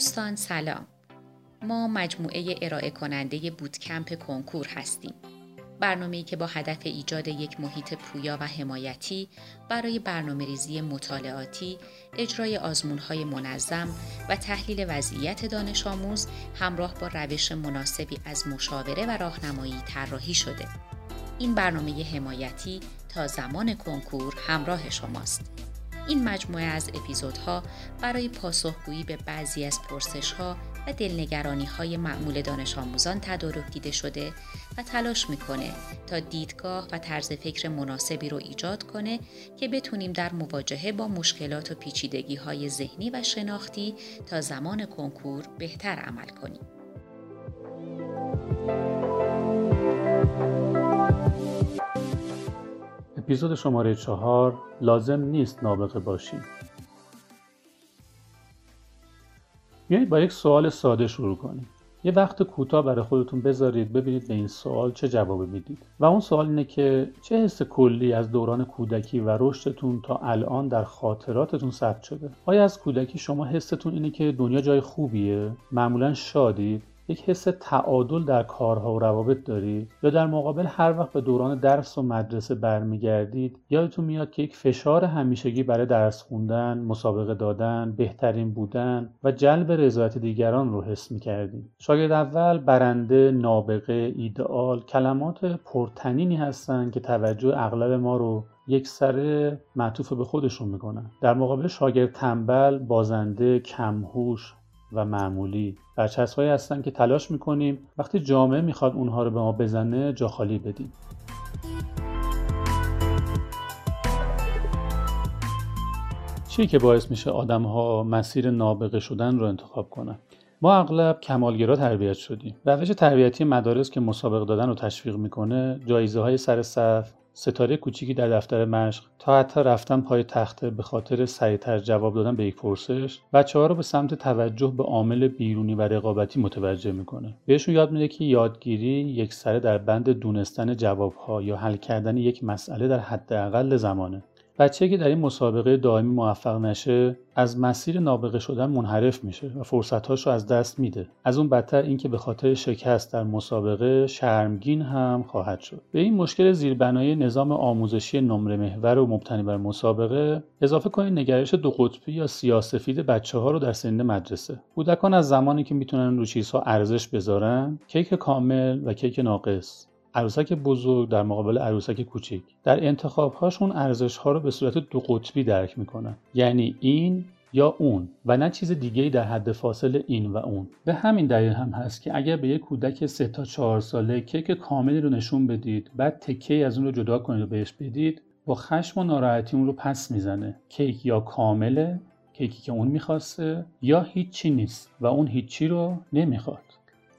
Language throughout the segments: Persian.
دوستان سلام ما مجموعه ارائه کننده بوتکمپ کنکور هستیم برنامه‌ای که با هدف ایجاد یک محیط پویا و حمایتی برای برنامه ریزی مطالعاتی، اجرای آزمونهای منظم و تحلیل وضعیت دانش آموز همراه با روش مناسبی از مشاوره و راهنمایی طراحی شده. این برنامه حمایتی تا زمان کنکور همراه شماست. این مجموعه از اپیزودها برای پاسخگویی به بعضی از پرسشها و دلنگرانی های معمول دانش آموزان تدارک دیده شده و تلاش می‌کنه تا دیدگاه و طرز فکر مناسبی رو ایجاد کنه که بتونیم در مواجهه با مشکلات و پیچیدگی های ذهنی و شناختی تا زمان کنکور بهتر عمل کنیم. اپیزود شماره چهار لازم نیست نابغه باشیم. بیایید با یک سوال ساده شروع کنیم. یه وقت کوتاه برای خودتون بذارید ببینید به این سوال چه جوابی می‌دید. و اون سوال اینه که چه حس کلی از دوران کودکی و رشدتون تا الان در خاطراتتون ثبت شده؟ آیا از کودکی شما حستون اینه که دنیا جای خوبیه؟ معمولا شادید یک حس تعادل در کارها و روابط دارید یا در مقابل هر وقت به دوران درس و مدرسه برمیگردید یادتون میاد که یک فشار همیشگی برای درس خوندن مسابقه دادن بهترین بودن و جلب رضایت دیگران رو حس می‌کردید؟ شاگرد اول برنده نابغه ایدئال کلمات پرتنینی هستند که توجه اغلب ما رو یک سره معطوف به خودشون می‌کنن. در مقابل شاگرد تنبل بازنده کمهوش و معمولی. برچسبهایی هستن که تلاش می‌کنیم وقتی جامعه می‌خواد اونها رو به ما بزنه جا خالی بدیم. چی که باعث میشه آدم ها مسیر نابغه شدن رو انتخاب کنن؟ ما اغلب کمالگرا تربیت شدیم. روش تربیتی مدارس که مسابقه دادن رو تشویق می‌کنه جایزه های سر صف ستاره کوچیکی در دفتر مشق تا حتی رفتن پای تخته به خاطر سریعتر جواب دادن به یک پرسش بچه ها رو به سمت توجه به عامل بیرونی و رقابتی متوجه می‌کنه. بهشون یاد میده که یادگیری یک سره در بند دونستن جوابها یا حل کردن یک مسئله در حداقل زمانه. بچه که در این مسابقه دائمی موفق نشه از مسیر نابغه شدن منحرف میشه و فرصتهاش رو از دست میده. از اون بدتر اینکه به خاطر شکست در مسابقه شرمگین هم خواهد شد. به این مشکل زیربنای نظام آموزشی نمره محور و مبتنی بر مسابقه اضافه کنید نگرش دو قطبی یا سیاسفید بچه ها رو در سن مدرسه. کودکان از زمانی که می‌تونن رو چیزها ارزش بذارن کیک کامل و کیک ناقص. عروسک بزرگ در مقابل عروسک کوچیک در انتخاب هاشون ارزش ها رو به صورت دو قطبی درک می‌کنن. یعنی این یا اون. و نه چیز دیگه در حد فاصل این و اون. به همین دلیل هم هست که اگر به یک کودک سه تا چهار ساله کیک کاملی رو نشون بدید بعد تکه از اون رو جدا کنید و بهش بدید با خشم و ناراحتی اون رو پس می‌زنه. کیک یا کامله کیکی که اون می‌خواسته یا هیچی نیست و اون هیچی رو نمی‌خواد.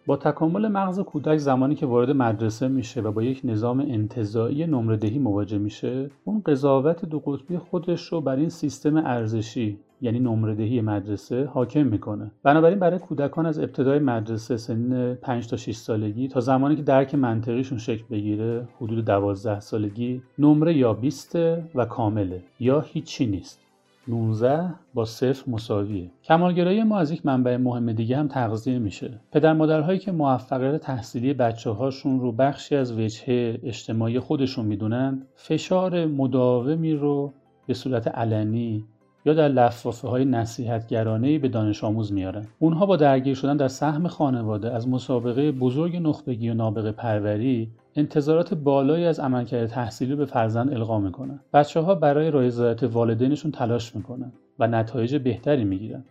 با تکامل مغز کودک زمانی که وارد مدرسه میشه و با یک نظام انتظایی نمره دهی مواجه میشه اون قضاوت دو قطبی خودش رو بر این سیستم ارزشی یعنی نمره دهی مدرسه حاکم می‌کنه. بنابراین برای کودکان از ابتدای مدرسه سن 5 تا 6 سالگی تا زمانی که درک منطقیشون شکل بگیره حدود 12 سالگی نمره یا 20 و کامله یا هیچی نیست. 19 با صفر مساویه. کمالگرایی ما از یک منبع مهم دیگه هم تغذیه میشه. پدر مادرهایی که موفقیت تحصیلی بچه هاشون رو بخشی از وجهه اجتماعی خودشون می‌دونند فشار مداومی رو به صورت علنی یا در لفافه های نصیحتگرانه به دانش آموز میارن. اونها با درگیر شدن در سهم خانواده از مسابقه بزرگ نخبگی و نابغه پروری انتظارات بالایی از عملکرد تحصیلی به فرزند القا می‌کنن. بچه ها برای رضایت والدینشون تلاش می‌کنن و نتایج بهتری می‌گیرن.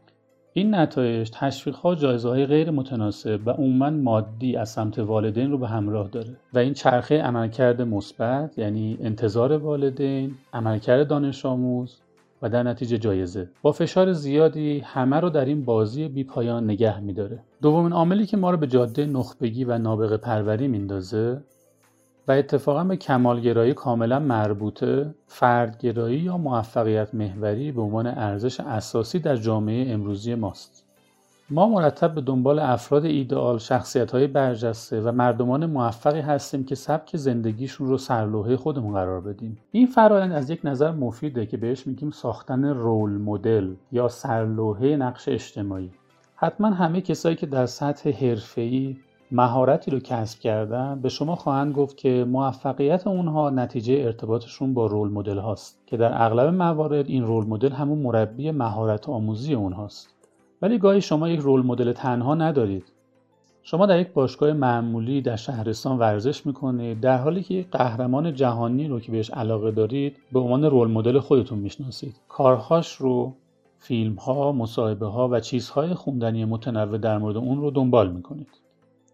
این نتایج تشویق ها جایزه های غیر متناسب و عموما مادی از سمت والدین رو به همراه داره. و این چرخه عملکرد مثبت یعنی انتظار والدین عملکرد دانش آموز و در نتیجه جایزه. با فشار زیادی همه رو در این بازی بی پایان نگه میداره. دومین عاملی که ما رو به جاده نخبگی و نابغه پروری میندازه و اتفاقا به کمالگرایی کاملا مربوطه فردگرایی یا موفقیت محوری به عنوان ارزش اساسی در جامعه امروزی ماست. ما مرتب به دنبال افراد ایدئال شخصیت های برجسته و مردمان موفقی هستیم که سبک زندگیشون رو سرلوحه خودمون قرار بدیم. این فرایند از یک نظر مفیده که بهش میگیم ساختن رول مدل یا سرلوحه نقش اجتماعی. حتما همه کسایی که در سطح حرفه‌ای مهارتی رو کسب کردن به شما خواهند گفت که موفقیت اونها نتیجه ارتباطشون با رول مدل هاست که در اغلب موارد این رول مدل همون مربی مهارت آموزی اونهاست. ولی گاهی شما یک رول مدل تنها ندارید شما در یک باشگاه معمولی در شهرستان ورزش می‌کنید در حالی که یک قهرمان جهانی رو که بهش علاقه دارید به عنوان رول مدل خودتون می‌شناسید کارهاش رو فیلم ها، مصاحبه ها و چیزهای خوندنی متنوع در مورد اون رو دنبال می‌کنید.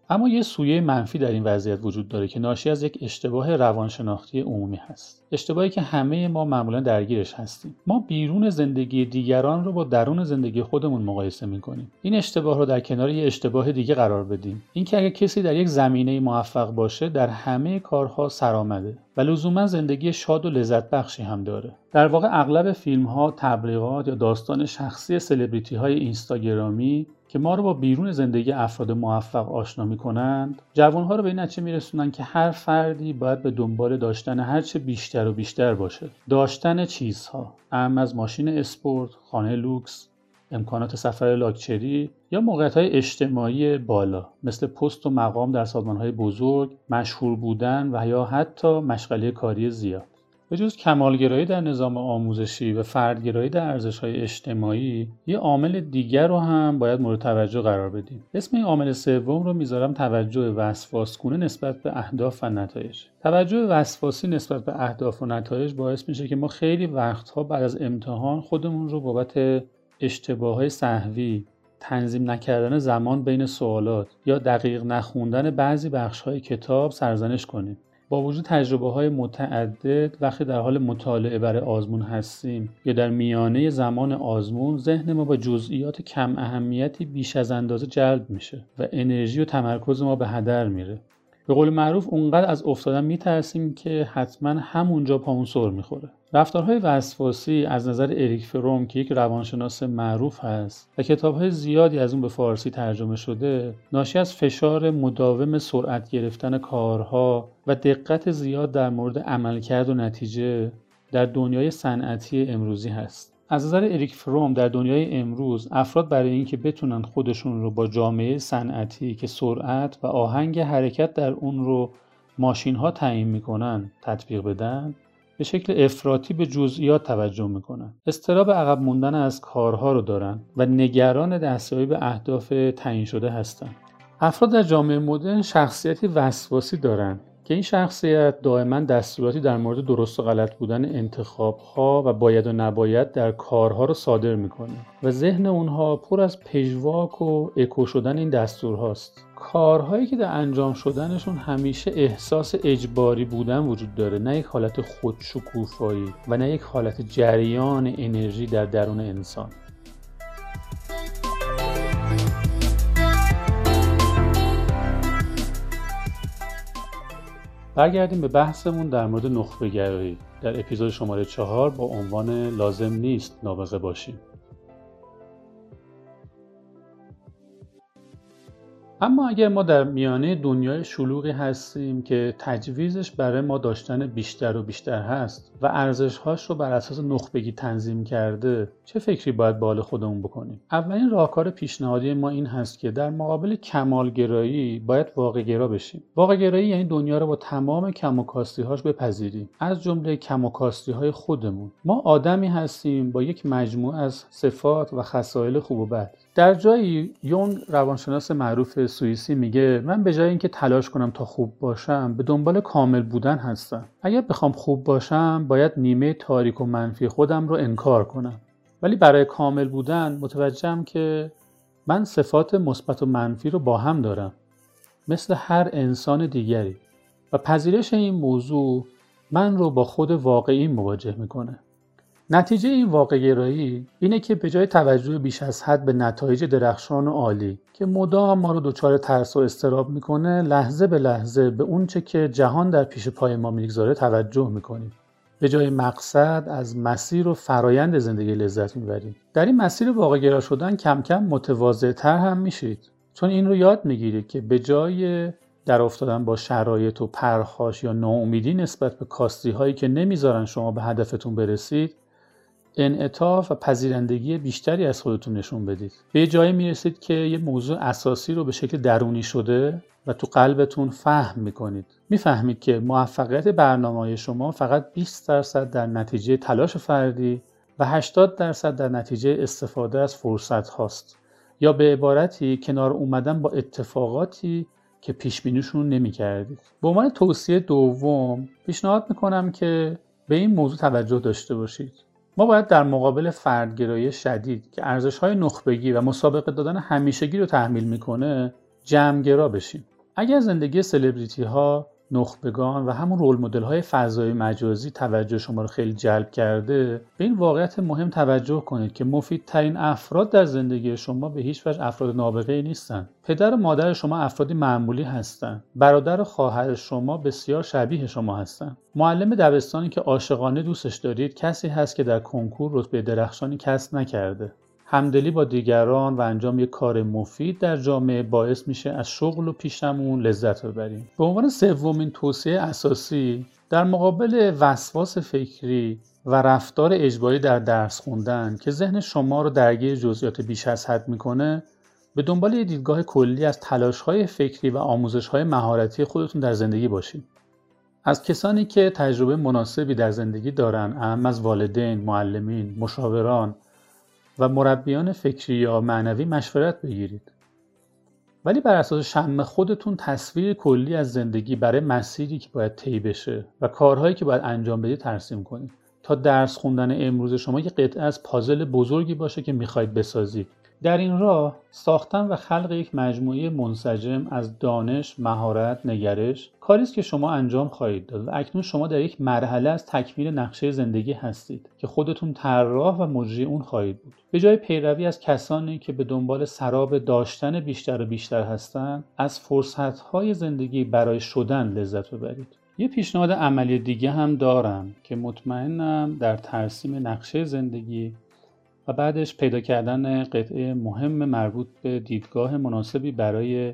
اما یه سویه منفی در این وضعیت وجود داره که ناشی از یک اشتباه روانشناختی عمومی هست. اشتباهی که همه ما معمولا درگیرش هستیم. ما بیرون زندگی دیگران رو با درون زندگی خودمون مقایسه می‌کنیم. این اشتباه رو در کنار یه اشتباه دیگه قرار بدیم. اینکه اگر کسی در یک زمینه موفق باشه در همه کارها سرآمده و لزوما زندگی شاد و لذت بخشی هم داره. در واقع اغلب فیلم ها تبلیغات یا داستان شخصی سلبریتی های اینستاگرامی که ما رو با بیرون زندگی افراد موفق آشنا می‌کنند جوانها رو به این نتیجه میرسونن که هر فردی باید به دنبال داشتن هرچه بیشتر و بیشتر باشه. داشتن چیزها اعم از ماشین اسپورت خانه لوکس امکانات سفر لاکچری یا موقعیت های اجتماعی بالا مثل پست و مقام در سازمان های بزرگ مشهور بودن و یا حتی مشغله کاری زیاد. به جز کمالگرایی در نظام آموزشی و فردگرایی در ارزش‌های اجتماعی یه عامل دیگر رو هم باید مورد توجه قرار بدیم. اسم این عامل سوم رو می‌ذارم توجه وسواسگونه نسبت به اهداف و نتایج. توجه وسواسی نسبت به اهداف و نتایج باعث میشه که ما خیلی وقتها بعد از امتحان خودمون رو بابت اشتباه صحوی تنظیم نکردن زمان بین سوالات یا دقیق نخوندن بعضی بخش‌های کتاب سرزنش کنیم. با وجود تجربه های متعدد وقتی در حال مطالعه برای آزمون هستیم یا در میانه زمان آزمون ذهن ما با جزئیات کم اهمیتی بیش از اندازه جلب میشه و انرژی و تمرکز ما به هدر میره. به قول معروف اونقدر از افتادن میترسیم که حتما همونجا پامون سر می‌خوره. رفتارهای وسواسی از نظر اریک فروم که یک روانشناس معروف هست و کتابهای زیادی از اون به فارسی ترجمه شده ناشی از فشار مداوم سرعت گرفتن کارها و دقت زیاد در مورد عملکرد و نتیجه در دنیای صنعتی امروزی هست. از نظر اریک فروم در دنیای امروز افراد برای اینکه بتونن خودشون رو با جامعه صنعتی که سرعت و آهنگ حرکت در اون رو ماشین ها تعیین می‌کنن تطبیق بدن به شکل افراطی به جزئیات توجه می‌کنن. استراب عقب موندن از کارها رو دارن و نگران دستیابی به اهداف تعیین شده هستند افراد در جامعه مدرن شخصیتی وسواسی دارند که این شخصیت دائما دستوراتی در مورد درست و غلط بودن انتخاب ها و باید و نباید در کارها رو صادر می‌کنه و ذهن اونها پر از پژواک و اکو شدن این دستورهاست. کارهایی که در انجام شدنشون همیشه احساس اجباری بودن وجود داره نه یک حالت خودشکوفایی و نه یک حالت جریان انرژی در درون انسان. برگردیم به بحثمون در مورد نخبه گرایی در اپیزود شماره چهار با عنوان لازم نیست نابغه باشیم. اما اگر ما در میانه دنیای شلوغی هستیم که تجویزش برای ما داشتن بیشتر و بیشتر هست و ارزشهاش رو بر اساس نخبگی تنظیم کرده چه فکری باید بال خودمون بکنیم؟ اولین راهکار پیشنهادی ما این هست که در مقابل کمالگرایی باید واقعگرا بشیم. واقعگرایی یعنی دنیا رو با تمام کم و هاش بپذیریم. از جمله کم و های خودمون. ما آدمی هستیم با یک مجموعه از صفات و خصایل خوب و بد. در جایی یونگ روانشناس معروف سوئیسی میگه من به جای اینکه تلاش کنم تا خوب باشم به دنبال کامل بودن هستم. اگر بخوام خوب باشم باید نیمه تاریک و منفی خودم رو انکار کنم. ولی برای کامل بودن متوجهم که من صفات مثبت و منفی رو با هم دارم. مثل هر انسان دیگری. و پذیرش این موضوع من رو با خود واقعی مواجه می‌کنه. نتیجه این واقعگرایی اینه که به جای توجه بیش از حد به نتایج درخشان و عالی که مدام ما رو دچار ترس و استراب می‌کنه لحظه به لحظه به اونچه که جهان در پیش پای ما می‌گذاره توجه می‌کنیم. به جای مقصد از مسیر و فرایند زندگی لذت می‌بریم. در این مسیر واقعگرا شدن کم کم متواضع تر هم میشید. چون این رو یاد می‌گیرید که به جای در افتادن با شرایط و پرخاش یا ناامیدی نسبت به کاستی هایی که نمی‌ذارن شما به هدفتون برسید انعطاف و پذیرندگی بیشتری از خودتون نشون بدید به یه جایی می‌رسید که یه موضوع اساسی رو به شکل درونی شده و تو قلبتون فهم می‌کنید می‌فهمید که موفقیت برنامه شما فقط 20 درصد در نتیجه تلاش فردی و 80 درصد در نتیجه استفاده از فرصت هاست یا به عبارتی کنار اومدن با اتفاقاتی که پیش بینیشون نمی کردید. به عنوان توصیه دوم پیشنهاد می‌کنم که به این موضوع توجه داشته باشید. ما باید در مقابل فردگرایی شدید که ارزش های نخبگی و مسابقه دادن همیشگی رو تحمیل می‌کنه جمعگرا بشیم. اگر زندگی سلبریتی ها نخبگان و همون رول مدل های فضای مجازی توجه شما رو خیلی جلب کرده به این واقعیت مهم توجه کنید که مفیدترین افراد در زندگی شما به هیچ وجه افراد نابغه نیستند پدر و مادر شما افرادی معمولی هستند برادر و خواهر شما بسیار شبیه شما هستند معلم دبستانی که عاشقانه دوستش دارید کسی هست که در کنکور رتبه درخشانی کسب نکرده. همدلی با دیگران و انجام یک کار مفید در جامعه باعث میشه از شغل و پیشمون لذت ببریم. به عنوان سومین توصیه اساسی در مقابل وسواس فکری و رفتار اجباری در درس خوندن که ذهن شما رو درگیر جزئیات بیش از حد می‌کنه به دنبال یه دیدگاه کلی از تلاشهای فکری و آموزشهای مهارتی خودتون در زندگی باشید از کسانی که تجربه مناسبی در زندگی دارن اهم از والدین، معلمین، مشاوران و مربیان فکری یا معنوی مشورت بگیرید. ولی بر اساس شم خودتون تصویر کلی از زندگی برای مسیری که باید طی بشه و کارهایی که باید انجام بدید ترسیم کنید تا درس خوندن امروز شما یه قطعه از پازل بزرگی باشه که می‌خواید بسازید در این راه ساختن و خلق یک مجموعه منسجم از دانش، مهارت، نگرش کاری است که شما انجام خواهید داد و اکنون شما در یک مرحله از تکمیل نقشه زندگی هستید که خودتون طراح و مجری اون خواهید بود. به جای پیروی از کسانی که به دنبال سراب داشتن بیشتر و بیشتر هستند از فرصتهای زندگی برای شدن لذت ببرید. یه پیشنهاد عملی دیگه هم دارم که مطمئنم در ترسیم نقشه زندگی و بعدش پیدا کردن قطعه مهم مربوط به دیدگاه مناسبی برای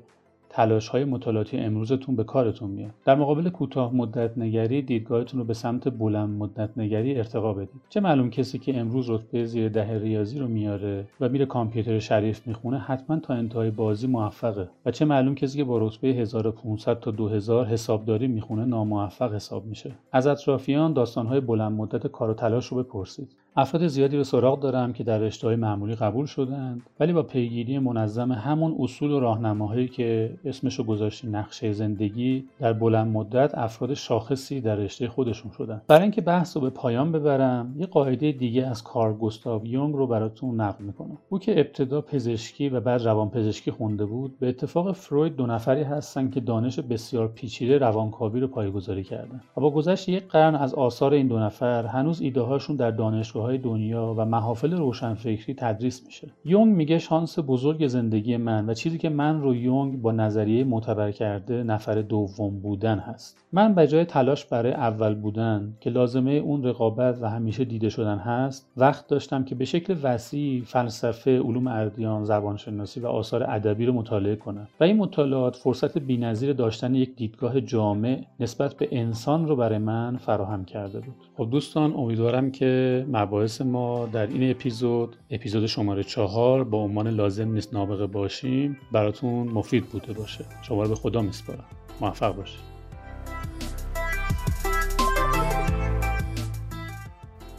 تلاش های مطالعاتی امروزتون به کارتون میاد. در مقابل کوتاه مدت نگری دیدگاهتون رو به سمت بلند مدت نگری ارتقا بدید. چه معلوم کسی که امروز رتبه زیر ده ریاضی رو میاره و میره کامپیوتر شریف می‌خونه حتما تا انتهای بازی موفقه. و چه معلوم کسی که با رتبه 1500 تا 2000 حسابداری می‌خونه ناموفق حساب میشه. از اطرافیان داستانهای بلند مدت کار و تلاش رو بپرسید. افراد زیادی به سراغ دارم که در رشته معمولی قبول شدند ولی با پیگیری منظم همون اصول و راهنماهایی که اسمشو گذاشتی نقشه زندگی در بلند مدت افراد شاخصی در رشته خودشون شدن. برای اینکه بحث رو به پایان ببرم یه قاعده دیگه از کار گوستاو یونگ رو براتون نقل می‌کنم. او که ابتدا پزشکی و بعد روانپزشکی خونده بود به اتفاق فروید دو نفری هستن که دانش بسیار پیچیده روانکاوی رو پایگذاری کردن. و با گذشت یک قرن از آثار این دو نفر هنوز ایده هاشون در دانشگاه های دنیا و محافل روشنفکری تدریس میشه. یونگ میگه شانس بزرگ زندگی من و چیزی که من رو یونگ با نظریه معتبر کرده نفر دوم بودن هست. من به جای تلاش برای اول بودن که لازمه اون رقابت و همیشه دیده شدن هست وقت داشتم که به شکل وسیع فلسفه علوم اردیان زبانشناسی و آثار ادبی رو مطالعه کنم. و این مطالعات فرصت بینظیر داشتن یک دیدگاه جامع نسبت به انسان رو برای من فراهم کرده بود. خب دوستان امیدوارم که مباحث ما در این اپیزود اپیزود شماره چهار با عنوان لازم نیست نابغه باشیم براتون مفید بوده باشه شما رو به خدا میسپارم موفق باشید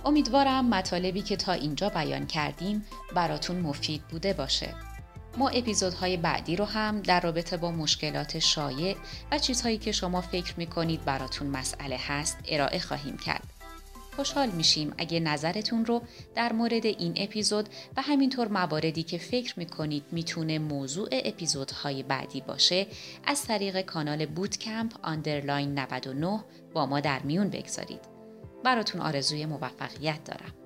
امیدوارم مطالبی که تا اینجا بیان کردیم براتون مفید بوده باشه. ما اپیزودهای بعدی رو هم در رابطه با مشکلات شایع و چیزهایی که شما فکر می‌کنید براتون مسئله هست ارائه خواهیم کرد. خوشحال میشیم اگه نظرتون رو در مورد این اپیزود و همینطور مواردی که فکر می‌کنید می‌تونه موضوع اپیزودهای بعدی باشه از طریق کانال بوتکمپ آندرلاین 99 با ما در میون بگذارید. براتون آرزوی موفقیت دارم.